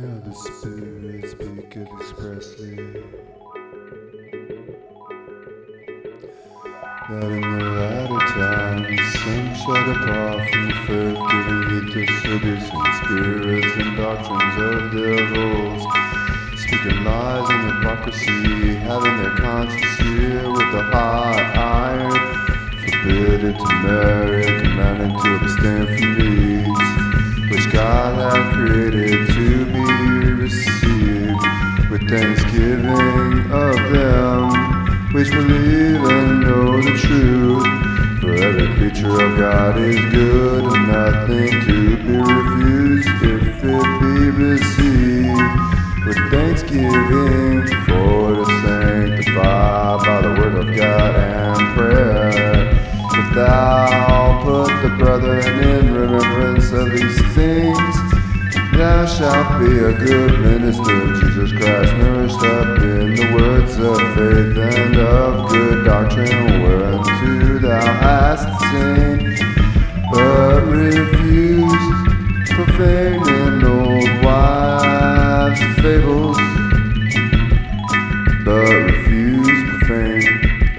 Now the Spirit speaketh expressly. That in the latter times some shall depart from the faith, giving heed to seducing spirits and doctrines of devils, speaking lies and hypocrisy, having their conscience seared with a hot iron, forbidden to marry, commanding to abstain from meats, which God hath created to thanksgiving of them which believe and know the truth. For every creature of God is good and nothing to be refused if it be received with thanksgiving for the sanctified by the word of God and prayer. If thou put the brethren in remembrance of these things, Thou shalt be a good minister Jesus Christ, nourished up in the words of faith and of good doctrine, whereunto thou hast attained, but refused profane and old wives' fables, but refused profane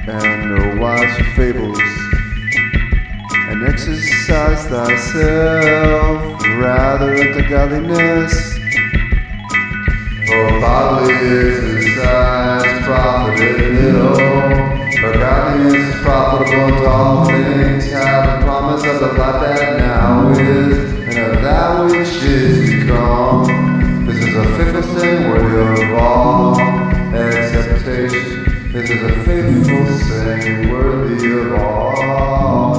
and old wives' fables and exercise thyself rather of the godliness. For bodily is and in it all. For godliness is profitable to all things, have a promise of the life that now is, and of that which is to come. This is a faithful saying worthy of all acceptation. This is a faithful saying worthy of all.